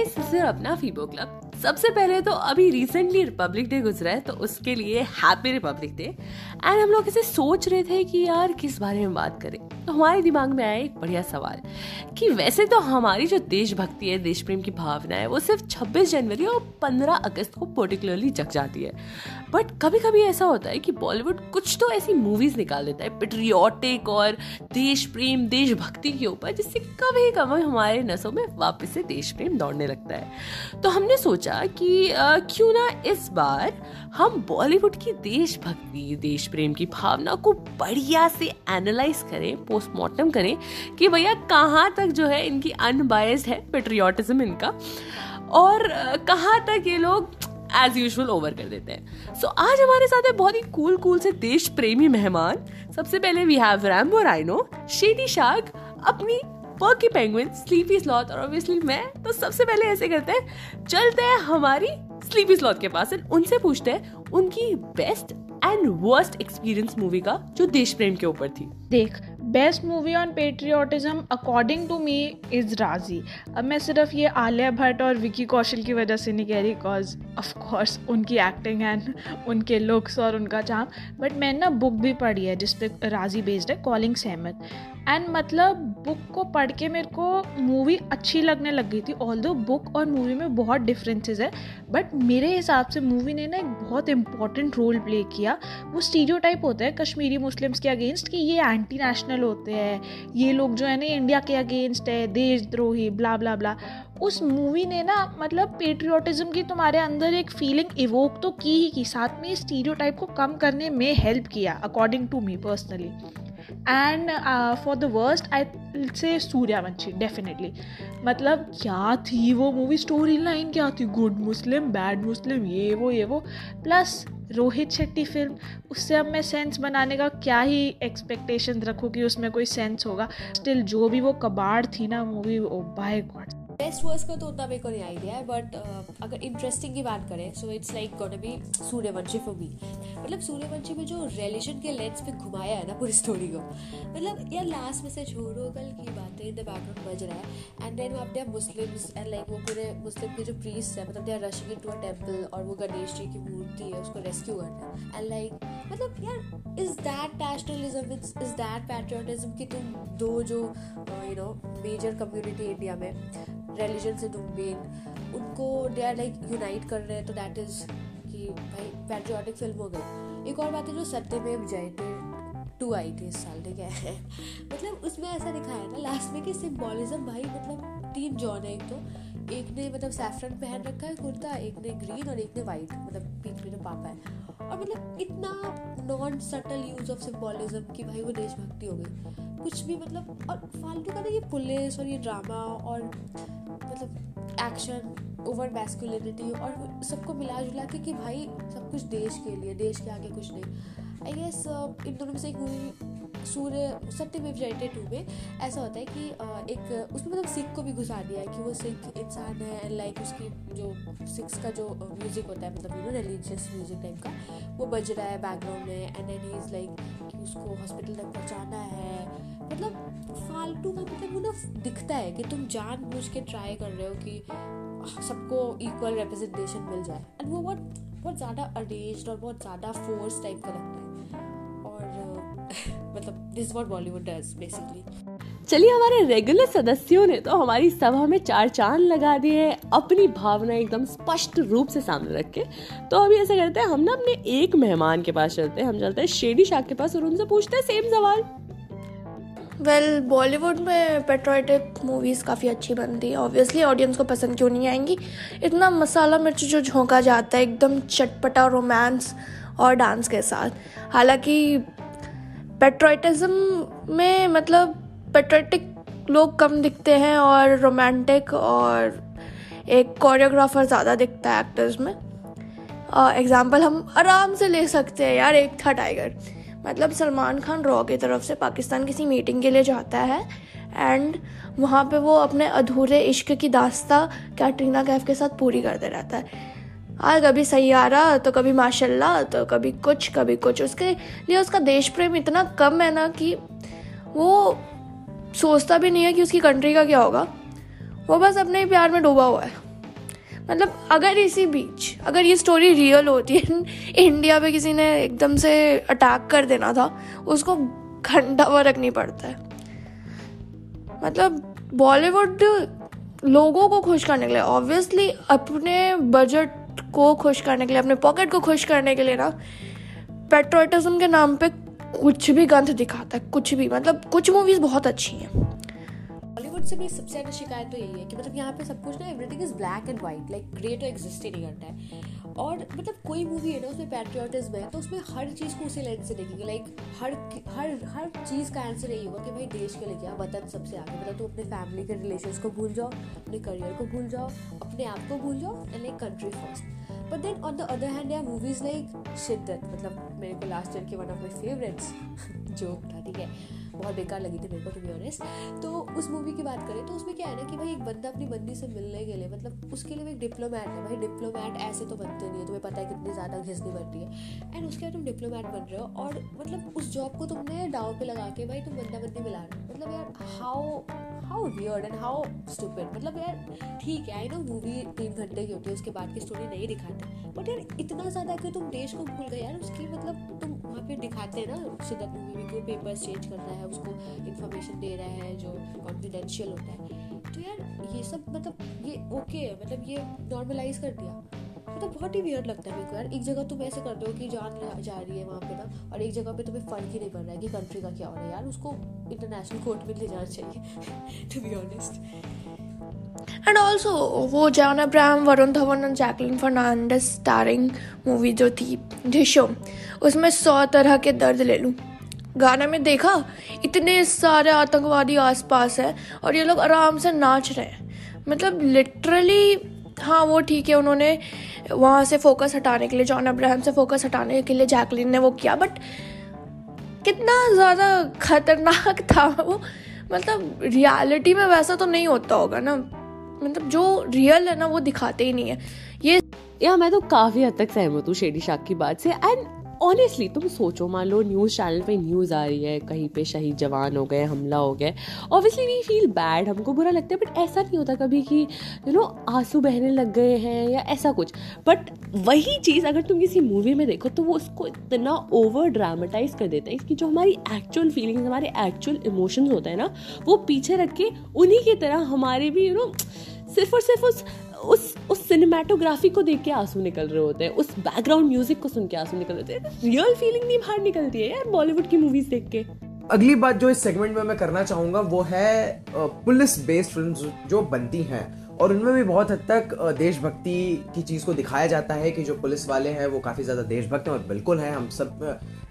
Guys सिर्फ़ अपना Fibo club सबसे पहले तो अभी रिसेंटली रिपब्लिक डे गुजरा है तो उसके लिए हैप्पी रिपब्लिक डे एंड हम लोग इसे सोच रहे थे कि यार किस बारे में बात करें। तो हमारे दिमाग में आया एक बढ़िया सवाल, कि वैसे तो हमारी जो देशभक्ति है देश प्रेम की भावना है, वो सिर्फ़ 26 जनवरी और 15 अगस्त को पर्टिकुलरली जग जाती है। बट कभी कभी ऐसा होता है कि बॉलीवुड कुछ तो ऐसी मूवीज़ निकाल देता है पेट्रियोटिक और देश प्रेम देशभक्ति के ऊपर, जिससे कभी कभी हमारे नसों में वापस से देश प्रेम दौड़ने लगता है। तो हमने सोचा कि क्यों ना इस बार हम बॉलीवुड की देशभक्ति देश प्रेम की भावना को बढ़िया से एनालाइज करें पोस्टमार्टम करें कि भैया कहाँ तक जो है इनकी अनबायस्ड है पेट्रियोटिज्म इनका? और कहाँ तक ये लोग एज यूजल ओवर कर देते हैं? सो so, आज हमारे साथ है बहुत ही कूल कूल से देश प्रेमी मेहमान। सबसे पहले we have Rambo rhino shady shark अपनी पर्की पेंगुइन स्लीपी स्लॉथ और ऑब्वियसली मैं। तो सबसे पहले ऐसे करते हैं चलते हैं हमारी स्लीपी स्लॉथ के पास उनसे पूछते हैं उनकी best and worst experience movie का जो देश प्रेम के ऊपर थी। देख best movie on patriotism according to me is Raazi अब मैं सिर्फ़ ये आलिया भट्ट और विकी कौशल की वजह से नहीं कह रही बिकॉज़ ऑफकोर्स उनकी एक्टिंग एंड उनके लुक्स और उनका चाम बट मैंने ना बुक भी पढ़ी है, जिस पे राज़ी बेस्ड है कॉलिंग सहमत एंड मतलब बुक को पढ़ के मेरे को मूवी अच्छी लगने लग गई थी ऑल दो बुक और मूवी में बहुत डिफरेंसेस है. बट मेरे हिसाब से मूवी ने ना एक बहुत इंपॉर्टेंट रोल प्ले किया. वो स्टीरियो होता है कश्मीरी मुस्लिम्स के अगेंस्ट कि ये एंटी नेशनल होते हैं। ये लोग जो है ना इंडिया के अगेंस्ट है, देशद्रोही ब्ला ब्ला ब्ला उस मूवी ने ना मतलब पेट्रियोटिज्म की तुम्हारे अंदर एक फीलिंग इवोक तो की ही की, साथ में टाइप को कम करने में हेल्प किया according to me personally and for the worst I say Sooryavanshi definitely मतलब क्या थी वो मूवी स्टोरी लाइन क्या थी? गुड मुस्लिम बैड मुस्लिम ये वो ये वो। प्लस रोहित शेट्टी फ़िल्म, उससे अब मैं सेंस बनाने का क्या ही एक्सपेक्टेशन रखूँ कि उसमें कोई सेंस होगा। स्टिल जो भी वो कबाड़ थी ना movie oh my god best worst का तो उतना मेरे को नहीं आइडिया है बट uh, अगर इंटरेस्टिंग की बात करें so it's like gotta be Sooryavanshi for me मतलब सूर्यवंशी में जो रिलेशन के लेंस पे घुमाया है ना पूरी स्टोरी को मतलब यार लास्ट में से छोड़ो कल की बातें इन द बैकग्राउंड बज रहा है एंड देन वहाँ पे मुस्लिम्स एंड लाइक वो पूरे मुस्लिम के जो प्रीस्ट है मतलब they are rushing to a temple और वो गणेश जी की मूर्ति है उसको रेस्क्यू करना है एंड लाइक मतलब यार is that nationalism is that patriotism कि तुम दो जो you know major community India में रिलीजन से तुम मेन उनको दे आर लाइक यूनाइट कर रहे हैं तो दैट इज़ कि भाई पैट्रियाटिक फ़िल्म हो गई. एक और बात है जो सत्यमेव जयते टू आई थी इस साल, ठीक है? मतलब उसमें ऐसा दिखाया ना लास्ट में कि सिम्बॉलिज्म भाई मतलब तीन जॉन है एक तो. एक ने मतलब सैफरन पहन रखा है, कुर्ता, एक ने ग्रीन और एक ने वाइट मतलब पिंक में पापा है। और मतलब इतना non subtle use of symbolism कि भाई वो देशभक्ति हो गई। कुछ भी मतलब और फालतू का ना ये पुलिस और ये ड्रामा और मतलब एक्शन ओवर मैस्कुलिनिटी और सबको मिला जुला के कि भाई सब कुछ देश के लिए, देश के आगे कुछ नहीं। आई गेस इन दोनों में से एक मूवी सूर्य सत्यमेव जयते टू में ऐसा होता है कि एक, उसमें मतलब सिख को भी घुसा दिया है कि वो सिख इंसान है लाइक उसकी जो सिक्स का जो म्यूज़िक होता है मतलब you know religious music type का, वो बज रहा है बैकग्राउंड में एंड ही इज़ लाइक कि उसको हॉस्पिटल तक पहुँचाना है। मतलब फालतू का मतलब वो ना दिखता है कि तुम जान बुझ के ट्राई कर रहे हो कि सबको इक्वल रिप्रेजेंटेशन मिल जाए। एंड वो बहुत बहुत ज़्यादा अरेंज्ड और बहुत ज़्यादा फोर्स टाइप का लगता है। मतलब this what Bollywood does basically चलिए हमारे रेगुलर सदस्यों ने तो हमारी सभा में चार चाँद लगा दिए अपनी भावना एकदम स्पष्ट रूप से सामने रख के। तो अभी ऐसा करते हैं हम ना अपने एक मेहमान के पास चलते हैं हम चलते हैं शेडी शाह के पास और उनसे पूछते हैं सेम सवाल। वेल बॉलीवुड में पेट्रोटिक मूवीज़ काफ़ी अच्छी बनती है। ऑब्वियसली ऑडियंस को पसंद क्यों नहीं आएँगी? इतना मसाला मिर्च जो झोंका जाता है एकदम चटपटा रोमांस और डांस के साथ। हालाँकि पेट्रोटिज़म में मतलब पेट्रोटिक लोग कम दिखते हैं और रोमांटिक और एक कोरियोग्राफर ज़्यादा दिखता है एक्टर्स में। एग्ज़ाम्पल हम आराम से ले सकते हैं यार, एक था टाइगर मतलब सलमान खान रॉ की तरफ़ से पाकिस्तान किसी मीटिंग के लिए जाता है एंड वहाँ पे वो अपने अधूरे इश्क की दास्ता कैटरीना कैफ के साथ पूरी करते रहता है। और कभी सैारा तो कभी माशाल्लाह तो कभी कुछ कभी कुछ। उसके लिए उसका देश प्रेम इतना कम है ना कि वो सोचता भी नहीं है कि उसकी कंट्री का क्या होगा। वो बस अपने ही प्यार में डूबा हुआ है। मतलब अगर इसी बीच, अगर ये स्टोरी रियल होती है इंडिया पे किसी ने एकदम से अटैक कर देना था, उसको घंटा फ़र्क रखनी पड़ता है। मतलब बॉलीवुड लोगों को खुश करने के लिए ऑब्वियसली अपने बजट को खुश करने के लिए, अपने पॉकेट को खुश करने के लिए ना पेट्रोटिज्म के नाम पे कुछ भी गंध दिखाता है, कुछ भी मतलब कुछ मूवीज़ बहुत अच्छी हैं। बॉलीवुड से भी सबसे ज़्यादा शिकायत तो यही है कि मतलब यहाँ पे सब कुछ ना everything is black and white like grey तो एग्जिस्ट ही नहीं करता है। और मतलब कोई मूवी है ना उसमें पैट्रियोटिज्म है तो उसमें हर चीज़ को उसी लेंस से देखेंगे लाइक हर हर हर चीज़ का आंसर यही होगा कि भाई देश के लिए क्या, वतन सबसे आगे मतलब तो अपने फैमिली के रिलेशन को भूल जाओ, अपने करियर को भूल जाओ, अपने आप को भूल जाओ and like country first but then on the other hand या मूवीज़ लाइक शिद्दत मतलब मेरे को लास्ट ईयर के वन ऑफ़ माई फेवरेट्स जो था, ठीक है? बहुत बेकार लगी थी मेरे को टू बी ऑनेस्ट तो उस मूवी की बात करें तो उसमें क्या है ना कि भाई एक बंदा अपनी बंदी से मिलने के लिए मतलब उसके लिए एक डिप्लोमैट है भाई। डिप्लोमैट ऐसे तो बनते नहीं है, तुम्हें पता है कितनी ज़्यादा घिसनी बनती है। एंड उसके बाद तुम डिप्लोमैट बन रहे हो और मतलब उस जॉब को तुमने डाव पे लगा के भाई तुम बंदा बंदी मिला रहे हो। मतलब यार how how weird and how stupid मतलब यार, ठीक है आई नो मूवी तीन घंटे की होती है, उसके बाद की स्टोरी नहीं दिखाते। बट यार, इतना ज़्यादा कि तुम देश को भूल गए? यार, उसकी मतलब तुम वहाँ पे दिखाते हैं ना शिदत मूवी में कोई पेपर्स चेंज कर रहा है, उसको इन्फॉर्मेशन दे रहा है, जो कॉन्फिडेंशियल होता है। तो यार, ये सब मतलब ये ओके है मतलब ये नॉर्मलाइज कर दिया। मतलब बहुत ही वियर्ड लगता है मेरे को यार। एक जगह तुम ऐसे करते हो कि जान जा रही है वहाँ पे ना, और एक जगह पे तुम्हें फ़र्क ही नहीं पड़ रहा है कि कंट्री का क्या हो रहा है। यार, उसको इंटरनेशनल कोर्ट में ले जाना चाहिए to be honest and also वो जॉन अब्राहम वरुण धवन और जैकलिन फर्नांडस स्टारिंग मूवी जो थी ढिशो उसमें सौ तरह के दर्द ले लूँ। गाने में देखा, इतने सारे आतंकवादी आसपास हैं और ये लोग आराम से नाच रहे हैं। मतलब लिटरली हाँ वो ठीक है, उन्होंने वहाँ से फोकस हटाने के लिए जॉन अब्राहम से फोकस हटाने के लिए जैकलिन ने वो किया बट कितना ज़्यादा खतरनाक था वो। मतलब रियलिटी में वैसा तो नहीं होता होगा ना। मतलब जो रियल है ना, वो दिखाते ही नहीं है। ये या मैं तो काफ़ी हद तक सहमत हूँ शेडी शाक की बात से। एंड ऑनेस्टली तुम सोचो, मान लो न्यूज़ चैनल पे न्यूज़ आ रही है, कहीं पे शहीद जवान हो गए, हमला हो गए ऑब्वियसली वी फील बैड हमको बुरा लगता है बट ऐसा नहीं होता कभी कि यू नो आँसू बहने लग गए हैं या ऐसा कुछ। बट वही चीज़ अगर तुम किसी मूवी में देखो तो वो उसको इतना ओवर ड्रामेटाइज कर देता है इसकी जो हमारी एक्चुअल फीलिंग्स हमारे एक्चुअल इमोशंस होते हैं ना, वो पीछे रख के उन्हीं की तरह हमारे भी यू नो सिर्फ़ और सिर्फ़ उस उस उस सिनेमाटोग्राफी को देख के आँसू निकल रहे होते हैं, उस बैकग्राउंड म्यूज़िक को सुन के आँसू निकल रहे होते हैं। रियल फीलिंग नहीं, बाहर निकलती है यार बॉलीवुड की मूवीज़ देख के। अगली बात जो इस सेगमेंट में मैं करना चाहूँगा, वो है पुलिस बेस्ड फ़िल्म जो बनती हैं। और उनमें भी बहुत हद तक देशभक्ति की चीज़ को दिखाया जाता है कि जो पुलिस वाले हैं वो काफ़ी ज़्यादा देशभक्त हैं और बिल्कुल हैं। हम सब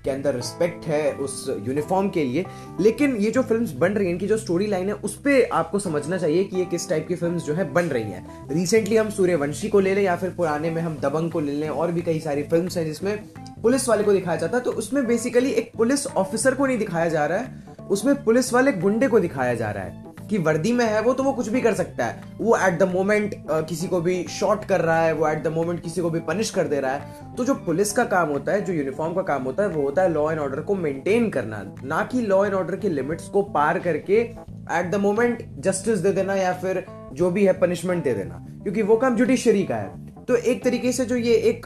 के अंदर रिस्पेक्ट है उस यूनिफॉर्म के लिए। लेकिन ये जो फिल्म्स बन रही हैं, इनकी जो स्टोरी लाइन है, उस पर आपको समझना चाहिए कि ये किस टाइप की फिल्म्स जो है बन रही हैं। रिसेंटली हम सूर्यवंशी को ले लें या फिर पुराने में हम दबंग को ले लें, और भी कई सारी फ़िल्म हैं जिसमें पुलिस वाले को दिखाया जाता है। तो उसमें बेसिकली एक पुलिस ऑफिसर को नहीं दिखाया जा रहा है, उसमें पुलिस वाले गुंडे को दिखाया जा रहा है। कि वर्दी में है, वो तो वो कुछ भी कर सकता है। वो एट द मोमेंट किसी को भी शॉट कर रहा है, वो एट द मोमेंट किसी को भी पनिश कर दे रहा है। तो जो पुलिस का काम होता है, जो यूनिफॉर्म का काम होता है, वो होता है लॉ एंड ऑर्डर को मेंटेन करना। ना कि लॉ एंड ऑर्डर के लिमिट्स को पार करके एट द मोमेंट जस्टिस दे देना या फिर जो भी है पनिशमेंट दे देना। क्योंकि वो काम जुडिशरी का है। तो एक तरीके से जो ये एक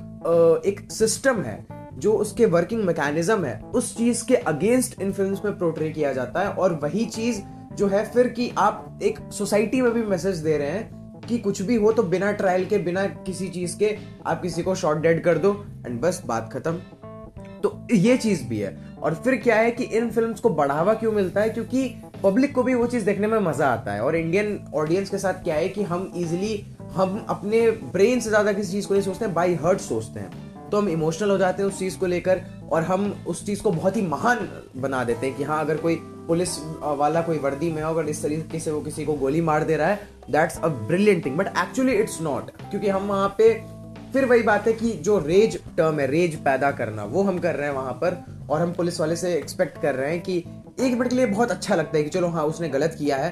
एक सिस्टम है, जो उसके वर्किंग मैकेनिज्म है, उस चीज़ के अगेंस्ट इन फिल्म्स में प्रोट्रे किया जाता है और वही चीज़ जो है फिर कि आप एक सोसाइटी में भी मैसेज दे रहे हैं कि कुछ भी हो तो बिना ट्रायल के, बिना किसी चीज़ के आप किसी को शॉर्ट डेड कर दो एंड बस बात खत्म। तो ये चीज़ भी है। और फिर क्या है कि इन फिल्म्स को बढ़ावा क्यों मिलता है? क्योंकि पब्लिक को भी वो चीज़ देखने में मज़ा आता है। और इंडियन ऑडियंस के साथ क्या है कि हम इजिली हम अपने ब्रेन से ज़्यादा किसी चीज़ को नहीं सोचते हैं बाई हर्ट सोचते हैं। तो हम इमोशनल हो जाते हैं उस चीज़ को लेकर और हम उस चीज़ को बहुत ही महान बना देते हैं कि हाँ अगर कोई पुलिस वाला कोई वर्दी में हो अगर इस तरीके से वो किसी को गोली मार दे रहा है that's a brilliant thing but actually it's not क्योंकि हम वहाँ पे फिर वही बात है कि जो रेज टर्म है रेज पैदा करना वो हम कर रहे हैं वहाँ पर और हम पुलिस वाले से एक्सपेक्ट कर रहे हैं कि एक मिनट के लिए बहुत अच्छा लगता है कि चलो हाँ उसने गलत किया है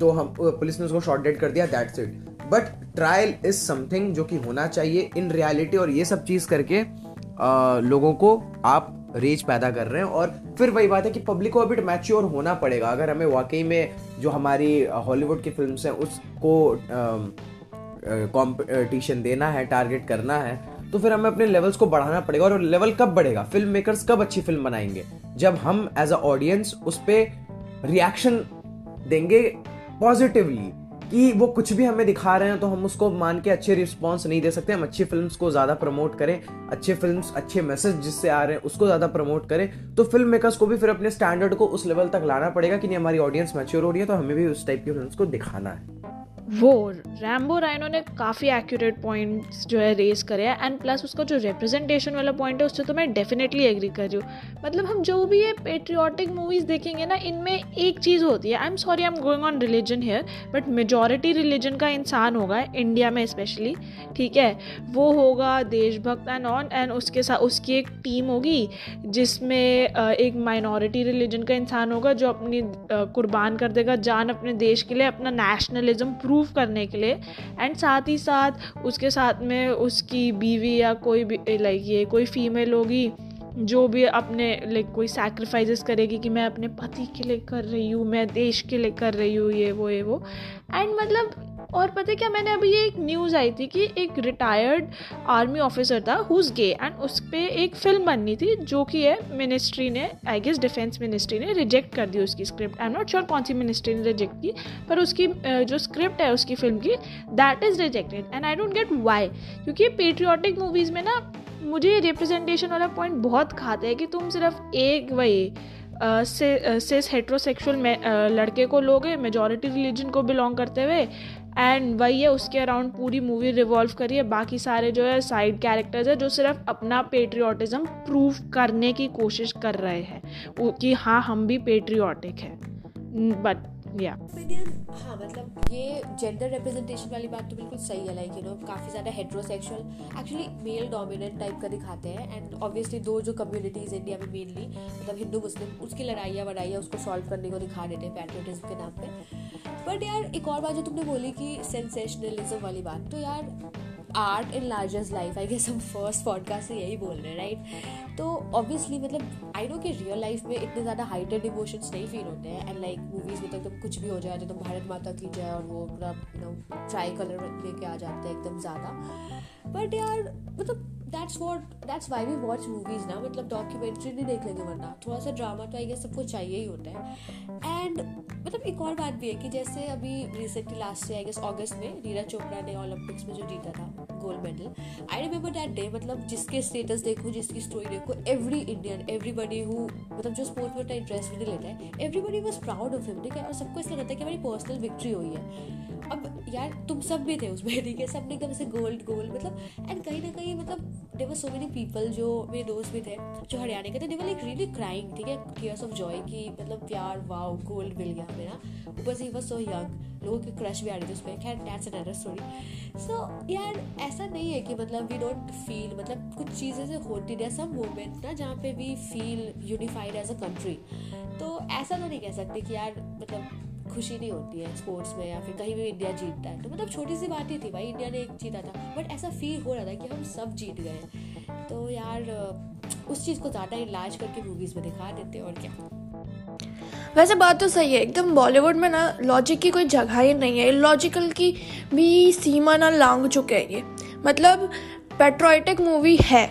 तो हम पुलिस ने उसको शॉर्ट डेट कर दिया that's it but trial is something जो कि होना चाहिए इन रियलिटी और ये सब चीज़ करके आ, लोगों को आप रेज पैदा कर रहे हैं और फिर वही बात है कि पब्लिक को अभी मैच्योर होना पड़ेगा। अगर हमें वाकई में जो हमारी हॉलीवुड की फ़िल्म हैं, उसको कॉम्पिटिशन देना है टारगेट करना है तो फिर हमें अपने लेवल्स को बढ़ाना पड़ेगा और लेवल कब बढ़ेगा? फ़िल्म मेकर्स कब अच्छी फ़िल्म बनाएँगे? जब हम एज अ ऑडियंस उस पर रिएक्शन देंगे पॉजिटिवली कि वो कुछ भी हमें दिखा रहे हैं तो हम उसको मान के अच्छे रिस्पॉन्स नहीं दे सकते, हम अच्छी फ़िल्म को ज़्यादा प्रमोट करें, अच्छे फ़िल्म अच्छे मैसेज जिससे आ रहे हैं, उसको ज़्यादा प्रमोट करें तो फ़िल्म मेकर्स को भी फिर अपने स्टैंडर्ड को उस लेवल तक लाना पड़ेगा कि नहीं, हमारी ऑडियंस मैच्योर हो रही है तो हमें भी उस टाइप की फ़िल्म को दिखाना है। वो रैम्बो राइनो ने काफ़ी एक्यूरेट पॉइंट्स जो है रेस करे हैं एंड प्लस उसका जो रिप्रेजेंटेशन वाला पॉइंट है, उससे तो मैं डेफिनेटली एग्री कर रही हूँ। मतलब हम जो भी ये पेट्रियाटिक मूवीज़ देखेंगे ना, इनमें एक चीज़ होती है। I am sorry I am going on religion here but majority religion का इंसान होगा इंडिया में स्पेशली ठीक है? वो होगा देशभक्त एंड ऑन एंड उसके साथ, उसकी एक टीम होगी, जिसमें एक माइनॉरिटी रिलीजन का इंसान होगा, जो अपनी कुर्बान कर देगा, जान अपने देश के लिए अपना नेशनलिज्म प्रूव प्रूव करने के लिए। एंड साथ ही साथ उसके साथ में उसकी बीवी या कोई भी लाइक ये कोई फीमेल होगी जो भी अपने लाइक कोई सैक्रिफाइसेस करेगी कि मैं अपने पति के लिए कर रही हूँ, मैं देश के लिए कर रही हूँ, ये, वो ये, वो। एंड मतलब और पता है क्या, मैंने अभी ये एक न्यूज़ आई थी कि एक रिटायर्ड आर्मी ऑफिसर था हुज गे एंड उस पर एक फ़िल्म बननी थी, जो कि है मिनिस्ट्री ने आई गेस डिफेंस मिनिस्ट्री ने रिजेक्ट कर दी उसकी script I am not sure कौन सी मिनिस्ट्री ने रिजेक्ट की, पर उसकी जो स्क्रिप्ट है उसकी फ़िल्म की that is rejected and I don't get why क्योंकि पेट्रियाटिक मूवीज़ में ना मुझे रिप्रेजेंटेशन वाला पॉइंट बहुत खाते हैं कि तुम सिर्फ़ एक वही सिस हेट्रोसेक्सुअल लड़के को लोगे मेजोरिटी रिलीजन को बिलोंग करते हुए एंड वही है, उसके अराउंड पूरी मूवी रिवॉल्व करी है। बाकी सारे जो है साइड कैरेक्टर्स है, जो सिर्फ़ अपना पेट्रियाटिज़म प्रूव करने की कोशिश कर रहे हैं। कि हाँ हम भी पेट्रियाटिक हैं। बट या हाँ मतलब ये जेंडर रिप्रेजेंटेशन वाली बात तो बिल्कुल सही है लाइक यू नो काफ़ी ज़्यादा heterosexual actually male dominant type का दिखाते हैं एंड ऑब्वियसली दो जो कम्युनिटीज़ इंडिया में मेनली मतलब हिंदू, मुस्लिम, उसकी लड़ाइयाँ, वड़ाइयाँ उसको सॉल्व करने को दिखा देते हैं पैट्रियोटिज्म के नाम पे। बट यार, एक और बात जो तुमने बोली कि सेंसेशनलिज्म वाली बात तो यार art in largest life I guess हम फ़र्स्ट पॉडकास्ट से यही बोल रहे हैं राइट तो ऑब्वियसली मतलब आई नो कि रियल लाइफ में इतने ज़्यादा हाइटेड इमोशंस नहीं फील होते हैं एंड लाइक मूवीज़ में तो एकदम कुछ भी हो जाए तुम भारत माता की जाए और वो मतलब नो ट्राई कलर लेके आ जाते हैं एकदम ज़्यादा। बट यार मतलब that's what that's why we watch movies ना मतलब डॉक्यूमेंट्री नहीं देख लेंगे वरना। थोड़ा सा ड्रामा तो आई गेस सबको चाहिए ही होता है। एंड मतलब एक और बात भी है कि जैसे अभी recently last year I guess August में नीरज चोपड़ा ने ओलंपिक्स में जो जीता था gold medal I remember that day मतलब जिसके स्टेटस देखो, जिसकी स्टोरी देखो एवरी इंडियन एवरीबडी हु मतलब जो स्पोर्ट्स में उतना इंटरेस्ट भी लेता है everybody was proud of him ठीक है? और सबको इसलिए लगता है कि हमारी पर्सनल विक्ट्री हुई है। अब यार, तुम सब भी थे उसमें ठीक है? सबने एकदम से गोल्ड गोल्ड मतलब एंड कहीं ना कहीं मतलब देवर सो मेनी पीपल जो मेरे दोस्त भी थे, जो हरियाणा के थे देवर लाइक रियली क्राइंग ठीक है? टीयर्स ऑफ़ जॉय कि मतलब प्यार वाओ गोल्ड मिल गया मेरा. से ही वॉज़ सो यंग लोगों की क्रश भी आ रही थी उसमें खैर दैट्स अनदर स्टोरी सो यार, ऐसा नहीं है कि मतलब वी डोंट फील मतलब कुछ चीज़ें से होती है सम मोमेंट ना जहाँ पे we feel unified as a country तो ऐसा तो नहीं कह सकते कि यार मतलब खुशी नहीं होती है स्पोर्ट्स में या फिर कहीं भी इंडिया जीतता है। तो मतलब छोटी सी बात ही थी भाई इंडिया ने एक जीता था। बट ऐसा फील हो रहा था कि हम सब जीत गए तो यार, उस चीज़ को ज़्यादा इलाज करके मूवीज़ में दिखा देते और क्या। वैसे बात तो सही है, एकदम बॉलीवुड में ना लॉजिक की कोई जगह ही नहीं है लॉजिकल की भी सीमा ना लांग चुके हैं ये। मतलब पेट्रोटिक मूवी है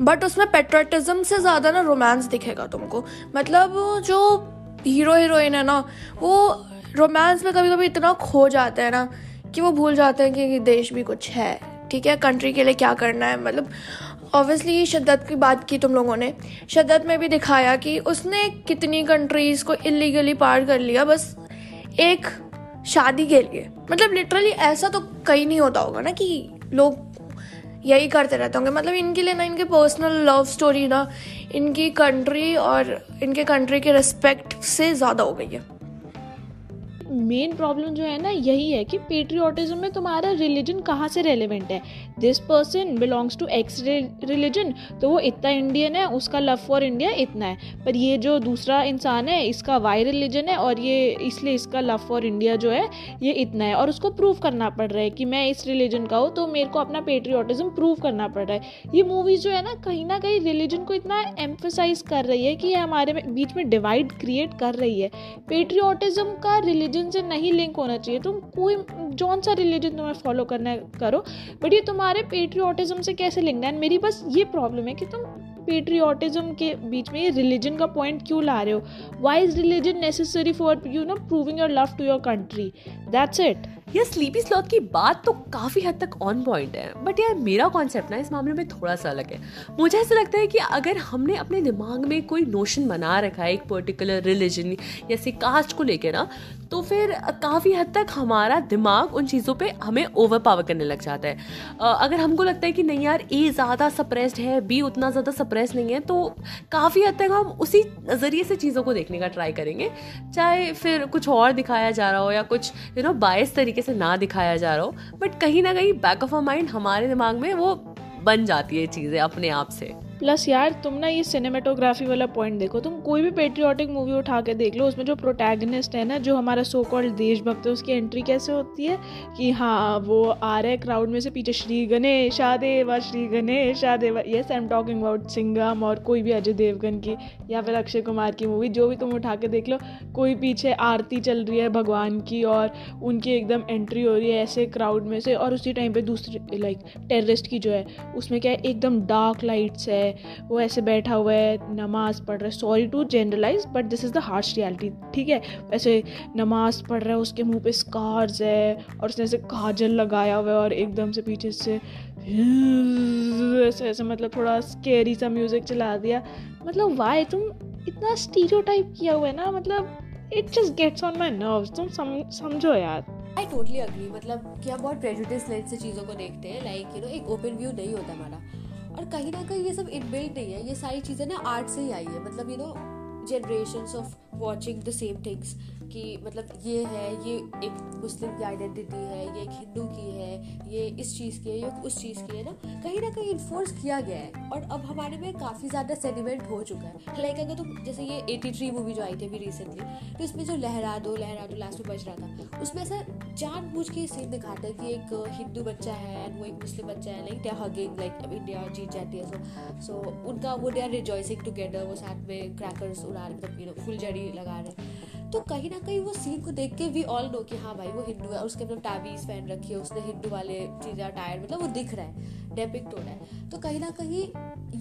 बट उसमें पेट्रोटिज्म से ज़्यादा ना रोमांस दिखेगा तुमको। मतलब जो हीरो हीरोइन है ना, वो रोमांस में कभी कभी इतना खो जाते हैं ना कि वो भूल जाते हैं कि देश भी कुछ है, ठीक है? कंट्री के लिए क्या करना है? मतलब ऑब्वियसली शदत की बात की तुम लोगों ने। शिद्दत में भी दिखाया कि उसने कितनी कंट्रीज़ को इलीगली पार कर लिया, बस एक शादी के लिए। मतलब लिटरली ऐसा तो कहीं नहीं होता होगा ना कि लोग यही करते रहते होंगे। मतलब इनके लिए ना, इनके पर्सनल लव स्टोरी ना, इनकी कंट्री और इनके कंट्री के रिस्पेक्ट से ज़्यादा हो गई है। मेन प्रॉब्लम जो है ना, यही है कि पेट्रियोटिज्म में तुम्हारा रिलीजन कहाँ से रेलिवेंट है? This person belongs to X religion तो वो इतना इंडियन है, उसका लव फॉर इंडिया इतना है। पर ये जो दूसरा इंसान है, इसका वाई रिलीजन है और ये इसलिए इसका लव फॉर इंडिया जो है, ये इतना है। और उसको प्रूव करना पड़ रहा है कि मैं इस रिलीजन का हूँ तो मेरे को अपना पेट्रियोटिज्म प्रूव करना पड़ रहा है। ये मूवीज़ जो है ना, कहीं ना कहीं रिलीजन को इतना एम्फोसाइज कर रही है कि ये हमारे बीच में डिवाइड क्रिएट कर रही है। पेट्रियोटिज्म का रिलीजन से नहीं लिंक होना चाहिए। तुम कोई, जौन सा रिलीजन तुम्हें फॉलो करना करो बट ये तुम्हारे पेट्रियाटिज्म से कैसे लिंक है? मेरी बस ये प्रॉब्लम है कि तुम पेट्रियाटिज्म के बीच में ये रिलीजन का पॉइंट क्यों ला रहे हो? Why is religion necessary for you know proving your love to your country that's it ये स्लीपी स्लॉथ की बात तो काफ़ी हद तक ऑन पॉइंट है बट यार मेरा कॉन्सेप्ट ना इस मामले में थोड़ा सा अलग है। मुझे ऐसा लगता है कि अगर हमने अपने दिमाग में कोई नोशन बना रखा है, एक पर्टिकुलर रिलीजन जैसे कास्ट को लेकर ना तो फिर काफ़ी हद तक हमारा दिमाग उन चीज़ों पे हमें ओवर पावर करने लग जाता है। अगर हमको लगता है कि नहीं यार ए ज़्यादा सप्रेस्ड है बी उतना ज़्यादा सप्रेस नहीं है तो काफ़ी हद तक हम उसी नज़रिए से चीज़ों को देखने का ट्राई करेंगे। चाहे फिर कुछ और दिखाया जा रहा हो या कुछ यू नो बायस तरीके से ना दिखाया जा रहा हो बट कहीं ना कहीं बैक ऑफ़ अ माइंड हमारे दिमाग में वो बन जाती है चीज़ें अपने आप से। प्लस यार, तुम ना ये सिनेमेटोग्राफी वाला पॉइंट देखो, तुम कोई भी पेट्रियाटिक मूवी उठा के देख लो, उसमें जो प्रोटैगनिस्ट है ना, जो हमारा सो कॉल्ड देशभक्त है, उसकी एंट्री कैसे होती है कि हाँ वो आ रहे क्राउड में से पीछे श्री गणेश आदेव Shri Ganesh आदेव yes I am talking about Singham और कोई भी अजय देवगन की या फिर अक्षय कुमार की मूवी जो भी तुम उठा के देख लो, कोई पीछे आरती चल रही है भगवान की और उनकी एकदम एंट्री हो रही है ऐसे क्राउड में से और उसी टाइम पे दूसरी लाइक टेररिस्ट की जो है, उसमें क्या है, एकदम डार्क लाइट्स है वो ऐसे बैठा हुआ है, नमाज़ पढ़ रहा है। Sorry to generalize but this is the harsh reality ठीक है? ऐसे नमाज़ पढ़ रहा है, उसके मुँह पे स्कार्स है, और उसने ऐसे काजल लगाया हुआ है, और एकदम से पीछे से ऐसे ऐसे मतलब थोड़ा स्केरी सा म्यूज़िक चला दिया। मतलब वाई तुम इतना स्टीरियो किया हुआ है ना? मतलब it just gets on my nerves तुम समझो यार। आई टोटली अग्री मतलब कि हम बहुत प्रेजुडिस लेंस से चीज़ों को देखते हैं लाइक यू नो एक ओपन व्यू नहीं होता हमारा। और कहीं ना कहीं ये सब इनबिल्ट नहीं है, ये सारी चीज़ें ना आर्ट से ही आई है। मतलब you know generation of watching the same things कि मतलब ये है, ये एक मुस्लिम की आइडेंटिटी है, ये एक हिंदू की है, ये इस चीज़ की है, ये उस चीज़ की है ना। कहीं ना कहीं इन्फोर्स किया गया है और अब हमारे में काफ़ी ज़्यादा सेडिमेंट हो चुका है। लाइक अगर तुम, जैसे ये एटी थ्री मूवी जो आई थी अभी रिसेंटली तो इसमें जो लहरा दो लहरा दो लास्ट में बज रहा था, उसमें ऐसा जान बूझ के सीन दिखाता है कि एक हिंदू बच्चा है एंड वो एक मुस्लिम बच्चा है लाइक दे हगिंग लाइक अब इंडिया जीत जाती है सो सो उनका वो दे आर रिजॉइसिंग टुगेदर वो साथ में क्रैकर्स उड़ा रहे मतलब फुलझड़ी लगा रहे तो कहीं ना कहीं वो सीन को देख के वी ऑल नो कि हाँ भाई वो हिंदू है उसके मतलब टावीज पहन रखी है, उसने हिंदू वाले चीज़ें टायर मतलब वो दिख रहा है। डेपिक्ट हो रहा है। तो कहीं ना कहीं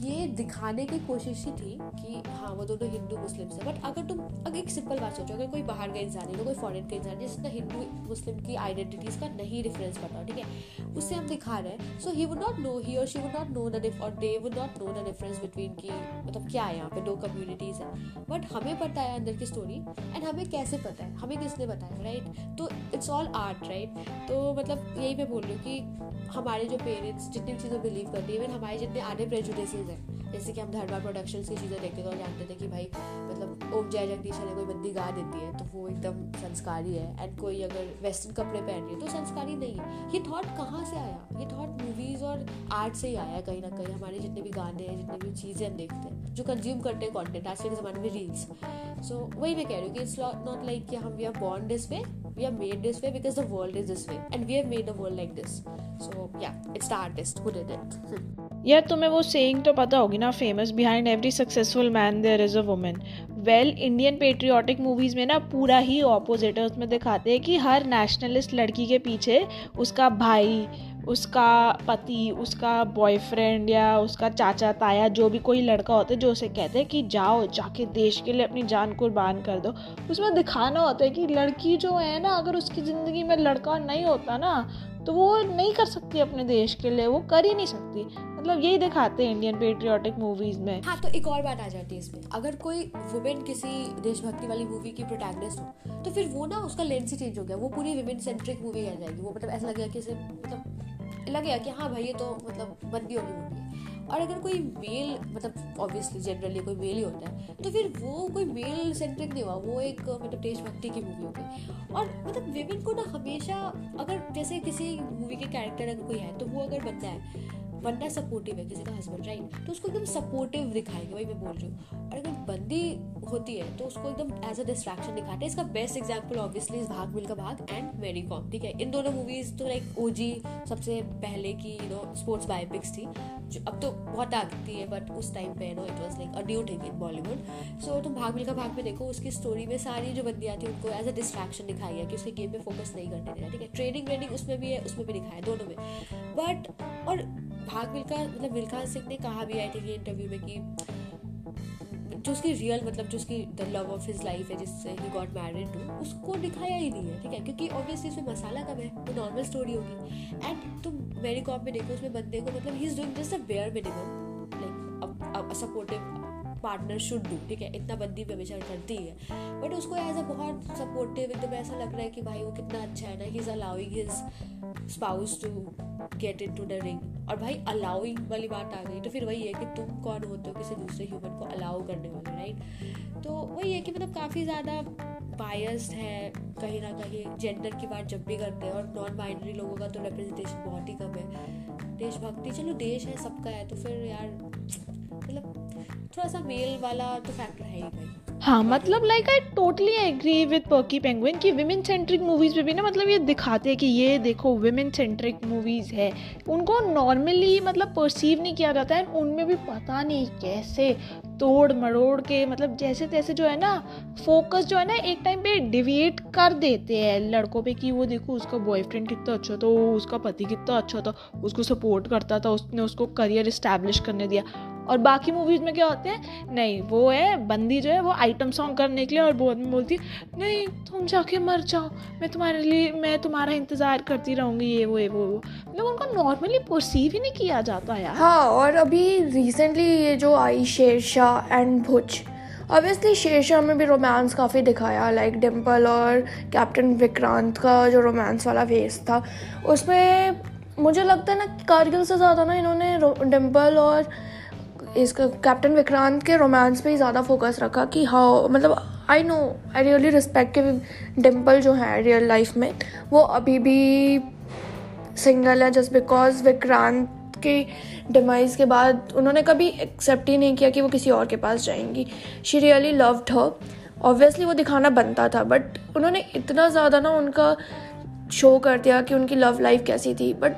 ये दिखाने की कोशिश ही थी कि हाँ वो दोनों हिंदू, मुस्लिम से। बट अगर तुम, अगर एक सिंपल बात सोचो, अगर कोई बाहर का इंसान है तो कोई फॉरेन का इंसान है, जिसने हिंदू, मुस्लिम की आइडेंटिटीज का नहीं डिफरेंस पता ठीक है? उससे हम दिखा रहे हैं। So he would not know he और she would not know the और they would not know the difference between की मतलब क्या है यहाँ पे, दो कम्युनिटीज है। बट हमें पता है अंदर की स्टोरी एंड हमें कैसे पता है? हमें किसने बताया राइट तो इट्स ऑल आर्ट राइट तो मतलब यही मैं बोल रही हूँ कि हमारे जो पेरेंट्स जितनी चीज़ों बिलीव करती है। इवन हमारे जितने आधे प्रेजुडेसेज हैं जैसे कि हम धरवा प्रोडक्शन की चीज़ें देखते थे और जानते थे कि भाई मतलब ओम जय जगदीश ने कोई बंदी गा देती है तो वो एकदम संस्कारी है। एंड कोई अगर वेस्टर्न कपड़े पहन रही है तो संस्कारी नहीं है। ये थॉट कहाँ से आया? ये थॉट मूवीज़ और आर्ट से ही आया कहीं ना कहीं। हमारे जितने भी गाने हैं, जितने भी चीज़ें हम देखते हैं, जो कंज्यूम करते हैं कॉन्टेंट आज के ज़माने में रील्स सो वही मैं कह रही हूँ कि इट्स नॉट लाइक कि हम we are born this way we are made this way because the world is this way, and we have made the world like this. So, yeah artist who did it. यार, तुम्हें वो saying तो पता होगी ना famous behind every successful man there is a woman well Indian patriotic movies में ना पूरा ही ऑपोजिट है, उसमें दिखाते हैं कि हर नेशनलिस्ट लड़की के पीछे उसका भाई, उसका पति, उसका बॉयफ्रेंड या उसका चाचा, ताया, जो भी कोई लड़का होता है, जो उसे कहते हैं कि जाओ, जाके देश के लिए अपनी जान कुर्बान कर दो। उसमें दिखाना होता है कि लड़की जो है ना, अगर उसकी ज़िंदगी में लड़का नहीं होता ना तो वो नहीं कर सकती अपने देश के लिए, वो कर ही नहीं सकती। मतलब यही दिखाते हैं इंडियन पेट्रियोटिक मूवीज़ में। हाँ तो एक और बात आ जाती है इसमें। अगर कोई वुमेन किसी देशभक्ति वाली मूवी की प्रोटैगनिस्ट हो तो फिर वो ना उसका लेंस ही चेंज हो गया। वो पूरी वुमेन सेंट्रिक मूवी आ जाएगी। वो मतलब ऐसा लगेगा कि मतलब लगेगा कि हाँ भाई, ये तो मतलब बंदी होगी मूवी और अगर कोई मेल मतलब ऑब्वियसली जनरली कोई मेल ही होता है तो फिर वो कोई मेल सेंट्रिक नहीं हुआ, वो एक मतलब देशभक्ति की मूवी होगी और मतलब विमेन को ना हमेशा, अगर जैसे किसी मूवी के कैरेक्टर अगर कोई है तो वो अगर बनता है बंदा सपोर्टिव है, किसी का हस्बैंड राइट तो उसको एकदम सपोर्टिव दिखाएँगे, वही मैं बोल रही हूँ। और अगर बंदी होती है तो उसको एकदम एज अ डिस्ट्रैक्शन दिखाते हैं। इसका बेस्ट एग्ज़ाम्पल ऑब्वियसली इस भाग मिल का भाग एंड मेरी कॉम ठीक है? इन दोनों मूवीज़ तो लाइक ओजी सबसे पहले की यू नो स्पोर्ट्स बायोपिक्स थी, जो अब तो बहुत आती है बट उस टाइम पे no it was like a new thing in Bollywood so तुम भाग मिल का भाग में देखो, उसकी स्टोरी में सारी जो बंदियाँ थी उनको एज अ डिस्ट्रैक्शन दिखाई है कि उसके गेम में फोकस नहीं करने देना ठीक है? ट्रेनिंग व्रेनिंग उसमें भी है, उसमें भी दिखाया दोनों में। बट और भाग मिल्खा मतलब मिल्खा सिंह ने कहा भी आई थिंक इंटरव्यू में कि जो उसकी रियल मतलब जो उसकी the love of his life है, जिससे ही गॉट मैरिड टू उसको दिखाया ही नहीं है, ठीक है? क्योंकि ऑब्वियसली उसमें मसाला कम है, वो नॉर्मल स्टोरी होगी। एंड तुम मेरी कॉप में देखो, उसमें बंदे को मतलब he is doing just a bare minimum like a supportive partner should do ठीक है? इतना बंदी भी हमेशा करती है। बट उसको एज अ बहुत सपोर्टिव एकदम ऐसा लग रहा है कि भाई वो कितना अच्छा है ना he is allowing his spouse to get into the ring और भाई अलाउइंग वाली बात आ गई तो फिर वही है कि तुम कौन होते हो किसी दूसरे ह्यूमन को अलाउ करने वाले राइट तो वही है कि मतलब काफ़ी ज़्यादा बायस्ड है कहीं ना कहीं जेंडर की बात जब भी करते हैं और नॉन बाइनरी लोगों का तो रिप्रेजेंटेशन बहुत ही कम है। देशभक्ति, चलो देश है, सबका है तो फिर यार मतलब थोड़ा सा मेल वाला तो फैक्टर है ही भाई। हाँ मतलब like I totally agree with perky penguin कि विमेन सेंट्रिक मूवीज़ में भी ना मतलब ये दिखाते हैं कि ये देखो विमेन सेंट्रिक मूवीज़ है। उनको नॉर्मली मतलब परसीव नहीं किया जाता है, उनमें भी पता नहीं कैसे तोड़ मरोड़ के मतलब जैसे तैसे जो है ना फोकस जो है ना, एक टाइम पे डिविएट कर देते हैं लड़कों पे कि वो देखो, उसका बॉयफ्रेंड कितना अच्छा था उसका पति कितना अच्छा था, उसको सपोर्ट करता था, उसने उसको करियर इस्टेब्लिश करने दिया। और बाकी मूवीज़ में क्या होते हैं? नहीं, वो है, बंदी जो है, वो आइटम सॉन्ग करने के लिए और बहुत में बोलती, नहीं, तुम जाके मर जाओ। मैं तुम्हारे लिए, मैं तुम्हारा इंतज़ार करती रहूँगी, ये, वो ये, वो वो। मतलब उनको नॉर्मली परसीव ही नहीं किया जाता यार। हाँ और अभी रिसेंटली ये जो आई Shershaah and Bhuj obviously Shershaah में भी रोमांस काफ़ी दिखाया लाइक डिम्पल और कैप्टन विक्रांत का जो रोमांस वाला फेस था, उसमें मुझे लगता है ना, कारगिल से ज़्यादा ना इन्होंने डिम्पल और इसका कैप्टन विक्रांत के रोमांस पे ही ज़्यादा फोकस रखा कि हाउ मतलब I know I really respect के डिम्पल जो है रियल लाइफ में, वो अभी भी सिंगल है जस्ट बिकॉज़ विक्रांत के डिमाइज के बाद उन्होंने कभी एक्सेप्ट ही नहीं किया कि वो किसी और के पास जाएँगी। She really loved her obviously वो दिखाना बनता था बट उन्होंने इतना ज़्यादा ना उनका शो कर दिया कि उनकी लव लाइफ कैसी थी। बट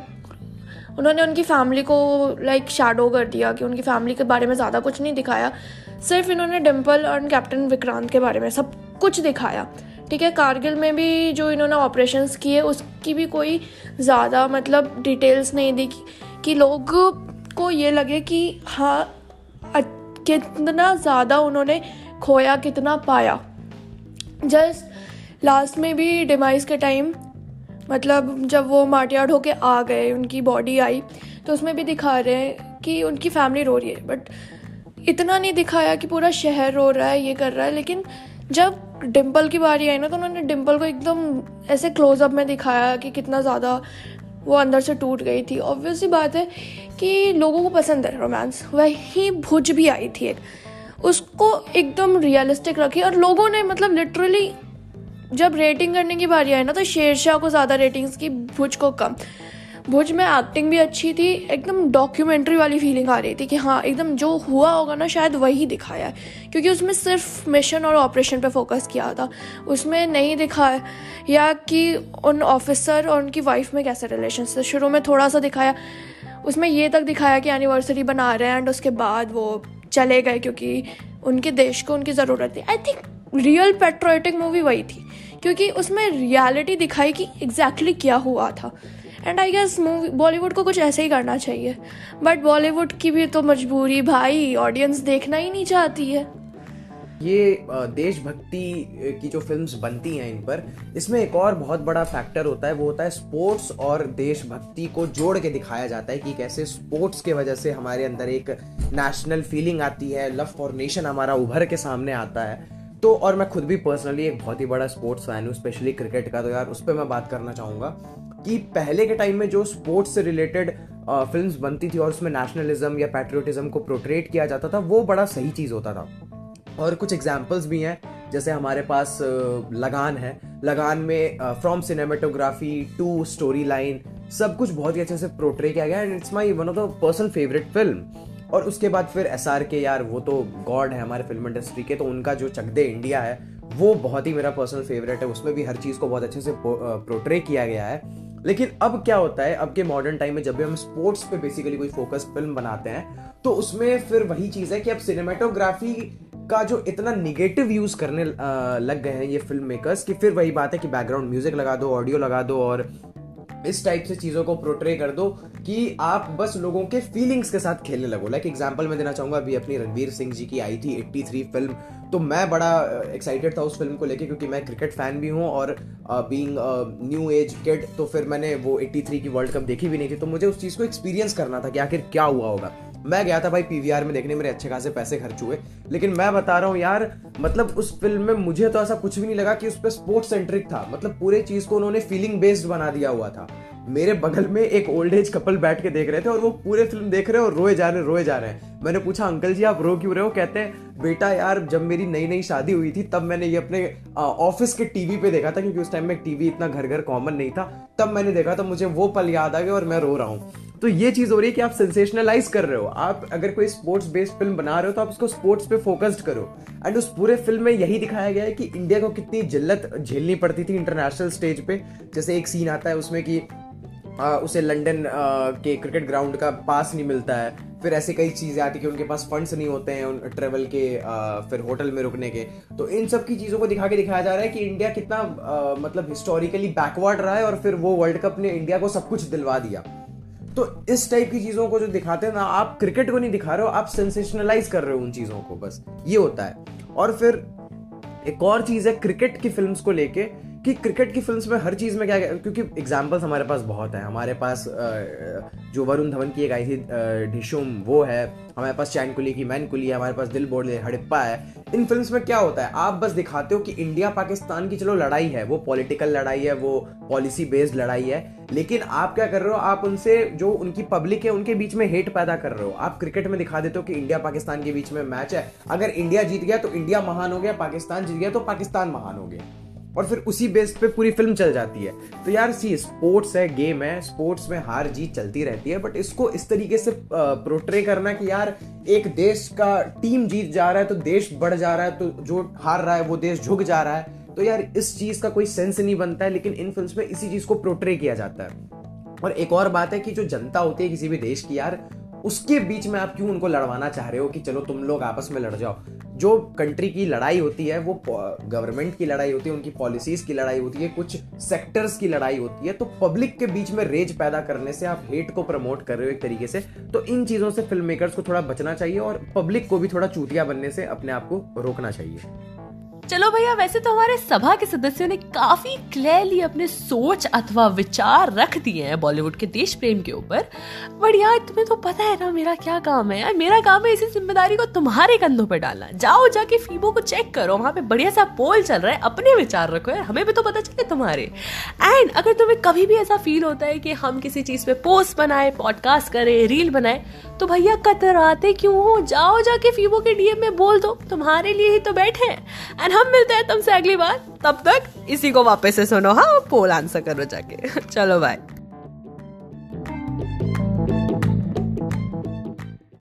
उन्होंने उनकी फैमिली को लाइक शेडो कर दिया कि उनकी फैमिली के बारे में ज़्यादा कुछ नहीं दिखाया। सिर्फ़ इन्होंने डिम्पल और कैप्टन विक्रांत के बारे में सब कुछ दिखाया। ठीक है, कारगिल में भी जो इन्होंने ऑपरेशंस किए, उसकी भी कोई ज़्यादा मतलब डिटेल्स नहीं दी कि लोग को ये लगे कि हाँ कितना ज़्यादा उन्होंने खोया, कितना पाया। जस्ट लास्ट में भी डिमाइस के टाइम मतलब जब वो मार्टियार्ड होके आ गए, उनकी बॉडी आई तो उसमें भी दिखा रहे हैं कि उनकी फैमिली रो रही है। बट इतना नहीं दिखाया कि पूरा शहर रो रहा है, ये कर रहा है, लेकिन जब डिम्पल की बारी आई ना तो उन्होंने डिम्पल को एकदम ऐसे क्लोजअप में दिखाया कि कितना ज़्यादा वो अंदर से टूट गई थी। ऑब्वियसली बात है कि लोगों को पसंद है रोमांस वही भुज भी आई थी एक। उसको एकदम रियलिस्टिक रखी और लोगों ने मतलब लिटरली जब रेटिंग करने की बारी आई ना तो शेरशाह को ज़्यादा रेटिंग्स की, भुज को कम। भुज में एक्टिंग भी अच्छी थी, एकदम डॉक्यूमेंट्री वाली फीलिंग आ रही थी कि हाँ एकदम जो हुआ होगा ना, शायद वही दिखाया है। क्योंकि उसमें सिर्फ़ मिशन और ऑपरेशन पे फोकस किया था। उसमें नहीं दिखाया या कि उन ऑफिसर और उनकी वाइफ में कैसे रिलेशन थे। शुरू में थोड़ा सा दिखाया। उसमें ये तक दिखाया कि एनिवर्सरी बना रहे हैं एंड उसके बाद वो चले गए क्योंकि उनके देश को उनकी ज़रूरत थी। I think real patriotic movie वही थी। क्योंकि उसमें रियलिटी दिखाई कि एग्जैक्टली exactly क्या हुआ था। And I guess movie Bollywood को कुछ ऐसे ही करना चाहिए। बट बॉलीवुड की भी तो मजबूरी भाई ऑडियंस देखना ही नहीं चाहती है। ये देशभक्ति की जो फिल्म्स बनती हैं इन पर, इसमें एक और बहुत बड़ा फैक्टर होता है, वो होता है स्पोर्ट्स और देशभक्ति को जोड़ के दिखाया जाता है कि कैसे स्पोर्ट्स के वजह से हमारे अंदर एक नेशनल फीलिंग आती है लव फॉर नेशन हमारा उभर के सामने आता है। तो और मैं खुद भी पर्सनली एक बहुत ही बड़ा स्पोर्ट्स फ़ैन हूँ स्पेशली क्रिकेट का तो यार उस पर मैं बात करना चाहूँगा कि पहले के टाइम में जो स्पोर्ट्स से रिलेटेड फिल्म्स बनती थी और उसमें नेशनलिज्म या पैट्रियोटिज्म को प्रोट्रेट किया जाता था, वो बड़ा सही चीज़ होता था। और कुछ एग्जाम्पल्स भी हैं, जैसे हमारे पास लगान है। लगान में from cinematography to story line सब कुछ बहुत ही अच्छे से प्रोट्रे किया गया and it's my one of the personal favourite film और उसके बाद फिर एस आर के यार, वो तो गॉड है हमारे फ़िल्म इंडस्ट्री के तो उनका जो चक दे इंडिया है, वो बहुत ही मेरा पर्सनल फेवरेट है। उसमें भी हर चीज़ को बहुत अच्छे से प्रोट्रे किया गया है। लेकिन अब क्या होता है, अब के मॉडर्न टाइम में जब भी हम स्पोर्ट्स पे बेसिकली कोई फोकस फ़िल्म बनाते हैं तो उसमें फिर वही चीज़ है कि अब सिनेमाटोग्राफी का जो इतना निगेटिव यूज़ करने लग गए हैं ये फ़िल्म मेकर्स कि फिर वही बात है कि बैकग्राउंड म्यूज़िक लगा दो ऑडियो लगा दो और इस टाइप से चीज़ों को प्रोट्रे कर दो कि आप बस लोगों के फीलिंग्स के साथ खेलने लगो। लाइक एग्ज़ाम्पल मैं देना चाहूँगा, अभी अपनी रणवीर सिंह जी की आई थी 83 फ़िल्म तो मैं बड़ा एक्साइटेड था उस फ़िल्म को लेके क्योंकि मैं क्रिकेट फ़ैन भी हूँ और बीइंग न्यू एज किड तो फिर मैंने वो 83 की वर्ल्ड कप देखी भी नहीं थी। तो मुझे उस चीज़ को एक्सपीरियंस करना था कि आखिर क्या हुआ होगा। मैं गया था भाई पीवीआर में देखने, मेरे अच्छे खासे पैसे खर्च हुए। लेकिन मैं बता रहा हूँ यार मतलब उस फ़िल्म में मुझे तो ऐसा कुछ भी नहीं लगा कि उस पर स्पोर्ट्स सेंट्रिक था। मतलब पूरे चीज़ को उन्होंने फीलिंग बेस्ड बना दिया हुआ था। मेरे बगल में एक ओल्ड एज कपल बैठ के देख रहे थे और वो पूरे फ़िल्म देख रहे हैं और रोए जा रहे रोए जा रहे हैं। मैंने पूछा, अंकल जी, आप रो क्यों रहे हो? कहते हैं, बेटा यार, जब मेरी नई नई शादी हुई थी, तब मैंने ये अपने ऑफ़िस के टीवी पे देखा था, क्योंकि उस टाइम में टीवी इतना घर घर कॉमन नहीं था। तब मैंने देखा था, मुझे वो पल याद आ गया और मैं रो रहा हूँ। तो ये चीज़ हो रही है कि आप सेंसेशनलाइज कर रहे हो। आप अगर कोई स्पोर्ट्स बेस्ड फ़िल्म बना रहे हो तो आप उसको स्पोर्ट्स पे फोकस्ड करो। एंड उस पूरे फ़िल्म में यही दिखाया गया है कि इंडिया को कितनी जिल्लत झेलनी पड़ती थी इंटरनेशनल स्टेज पे। जैसे एक सीन आता है उसमें कि आ, उसे लंदन के क्रिकेट ग्राउंड का पास नहीं मिलता है। फिर ऐसे कई चीज़ें आती कि उनके पास फंड्स नहीं होते हैं उन ट्रेवल के आ, फिर होटल में रुकने के। तो इन सब की चीज़ों को दिखा के दिखाया जा रहा है कि इंडिया कितना आ, मतलब हिस्टोरिकली बैकवर्ड रहा है और फिर वो वर्ल्ड कप ने इंडिया को सब कुछ दिलवा दिया। तो इस टाइप की चीज़ों को जो दिखाते हैं ना, आप क्रिकेट को नहीं दिखा रहे हो, आप सेंसेशनलाइज कर रहे हो उन चीज़ों को, बस, ये होता है। और फिर एक और चीज़ है क्रिकेट की फिल्म्स को लेके कि क्रिकेट की फिल्म्स में हर चीज़ में क्या क्योंकि एग्जाम्पल्स हमारे पास बहुत है। हमारे पास जो वरुण धवन की एक आई थी ढिशुम वो है। हमारे पास चैन कुली की मैन कुली है। हमारे पास दिल बोर्ड हड़प्पा है। इन फिल्म्स में क्या होता है? आप बस दिखाते हो कि इंडिया पाकिस्तान की, चलो, लड़ाई है। वो पॉलिटिकल लड़ाई है, वो पॉलिसी बेस्ड लड़ाई है। लेकिन आप क्या कर रहे हो? आप उनसे जो उनकी पब्लिक है, उनके बीच में हेट पैदा कर रहे हो। आप क्रिकेट में दिखा देते हो कि इंडिया पाकिस्तान के बीच में मैच है। अगर इंडिया जीत गया तो इंडिया महान हो गया, पाकिस्तान जीत गया तो पाकिस्तान महान हो गया। और फिर उसी बेस पे पूरी फ़िल्म चल जाती है। तो यार सी स्पोर्ट्स है गेम है स्पोर्ट्स में हार जीत चलती रहती है बट इसको इस तरीके से प्रोट्रे करना कि यार, एक देश का टीम जीत जा रहा है तो देश बढ़ जा रहा है तो जो हार रहा है, वो देश झुक जा रहा है। तो यार, इस चीज़ का कोई सेंस नहीं बनता है, लेकिन इन फ़िल्म में इसी चीज़ को प्रोट्रे किया जाता है। और एक और बात है कि जो जनता होती है किसी भी देश की यार उसके बीच में आप क्यों उनको लड़वाना चाह रहे हो कि चलो तुम लोग आपस में लड़ जाओ? जो कंट्री की लड़ाई होती है, वो गवर्नमेंट की लड़ाई होती है, उनकी पॉलिसीज़ की लड़ाई होती है, कुछ सेक्टर्स की लड़ाई होती है तो पब्लिक के बीच में रेज पैदा करने से आप हेट को प्रमोट कर रहे हो एक तरीके से तो इन चीज़ों से फ़िल्म मेकर्स को थोड़ा बचना चाहिए और पब्लिक को भी थोड़ा चूतिया बनने से अपने आप को रोकना चाहिए। चलो भैया, वैसे तो हमारे सभा के सदस्यों ने काफ़ी क्लियरली अपने सोच अथवा विचार रख दिए हैं बॉलीवुड के देश प्रेम के ऊपर। बट यार तुम्हें तो पता है ना मेरा क्या काम है। यार मेरा काम है इसी ज़िम्मेदारी को तुम्हारे कंधों पे डालना। जाओ जाके फीबो को चेक करो, वहाँ पे बढ़िया सा पोल चल रहा है, अपने विचार रखो यार, हमें भी तो पता चले तुम्हारे। एंड अगर तुम्हें कभी भी ऐसा फील होता है कि हम किसी चीज़ पे पोस्ट बनाए पॉडकास्ट करें रील बनाए तो भैया कतराते क्यों हो? जाओ जाके फीबो के डीएम में बोल दो, तुम्हारे लिए ही तो बैठे एंड हम मिलते हैं तुमसे अगली बार। तब तक इसी को वापस से सुनो। हाँ पोल आंसर करो जाके। चलो बाय